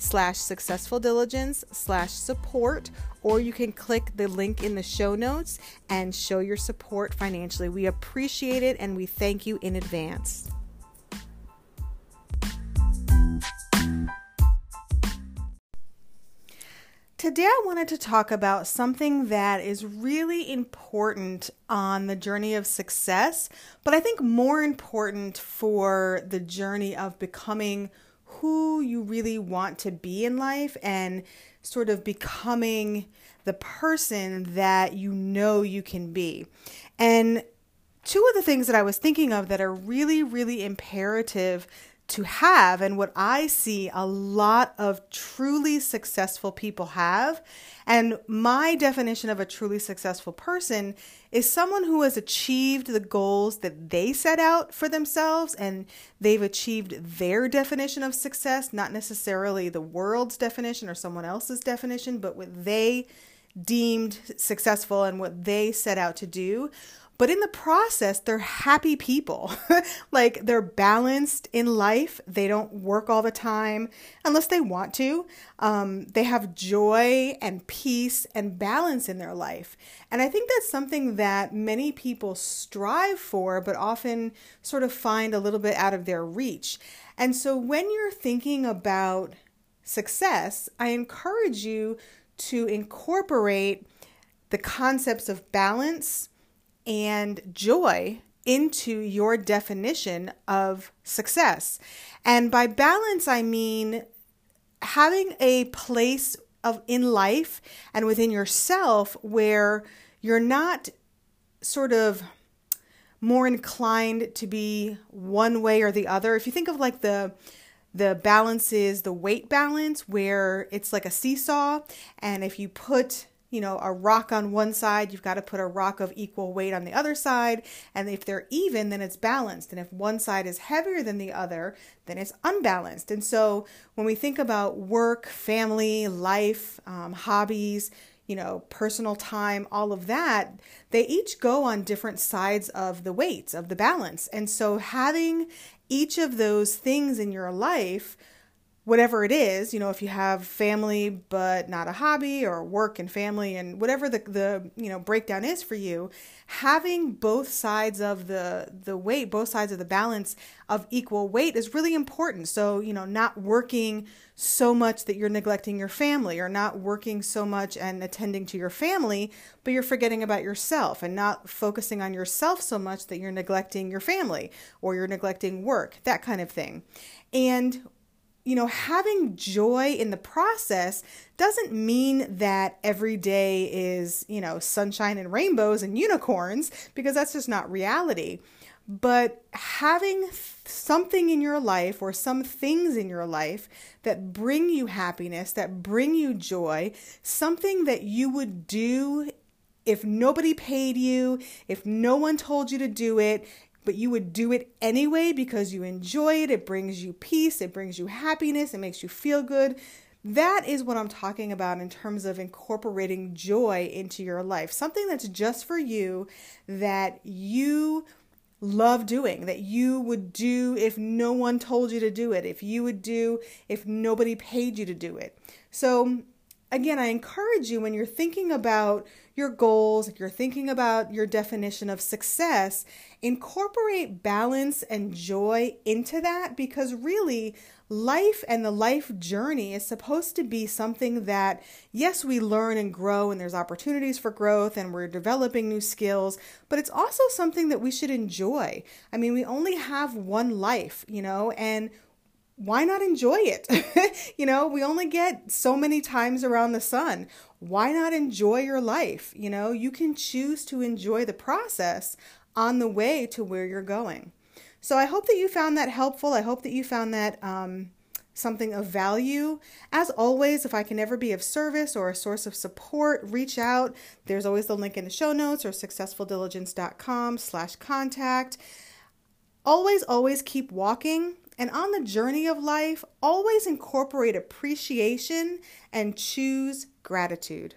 slash successful diligence slash support or you can click the link in the show notes and show your support financially. We appreciate it and we thank you in advance. Today, I wanted to talk about something that is really important on the journey of success, but I think more important for the journey of becoming who you really want to be in life and sort of becoming the person that you know you can be. And two of the things that I was thinking of that are really, really imperative to have, and what I see a lot of truly successful people have. And my definition of a truly successful person is someone who has achieved the goals that they set out for themselves and they've achieved their definition of success, not necessarily the world's definition or someone else's definition, but what they deemed successful and what they set out to do. But in the process, they're happy people. like they're balanced in life. They don't work all the time unless they want to. Um, they have joy and peace and balance in their life. And I think that's something that many people strive for, but often sort of find a little bit out of their reach. And so when you're thinking about success, I encourage you to incorporate the concepts of balance and joy into your definition of success. And by balance, I mean having a place of in life and within yourself where you're not sort of more inclined to be one way or the other. If you think of like the the balance is the weight balance where it's like a seesaw and if you put you know, a rock on one side, you've got to put a rock of equal weight on the other side. And if they're even, then it's balanced. And if one side is heavier than the other, then it's unbalanced. And so when we think about work, family, life, um, hobbies, you know, personal time, all of that, they each go on different sides of the weights, of the balance. And so having each of those things in your life whatever it is, you know, if you have family but not a hobby or work and family and whatever the the you know breakdown is for you, having both sides of the the weight, both sides of the balance of equal weight is really important. So, you know, not working so much that you're neglecting your family or not working so much and attending to your family, but you're forgetting about yourself and not focusing on yourself so much that you're neglecting your family or you're neglecting work, that kind of thing. And you know, having joy in the process doesn't mean that every day is, you know, sunshine and rainbows and unicorns, because that's just not reality. But having something in your life or some things in your life that bring you happiness, that bring you joy, something that you would do if nobody paid you, if no one told you to do it, but you would do it anyway because you enjoy it, it brings you peace, it brings you happiness, it makes you feel good. That is what I'm talking about in terms of incorporating joy into your life. Something that's just for you that you love doing, that you would do if no one told you to do it, if you would do if nobody paid you to do it. So, again, I encourage you when you're thinking about your goals, if you're thinking about your definition of success, incorporate balance and joy into that because really life and the life journey is supposed to be something that, yes, we learn and grow, and there's opportunities for growth, and we're developing new skills, but it's also something that we should enjoy. I mean, we only have one life, you know, and why not enjoy it? you know, we only get so many times around the sun. Why not enjoy your life? You know, you can choose to enjoy the process on the way to where you're going. So I hope that you found that helpful. I hope that you found that um, something of value. As always, if I can ever be of service or a source of support, reach out. There's always the link in the show notes or successfuldiligence.com slash contact. Always, always keep walking. And on the journey of life, always incorporate appreciation and choose gratitude.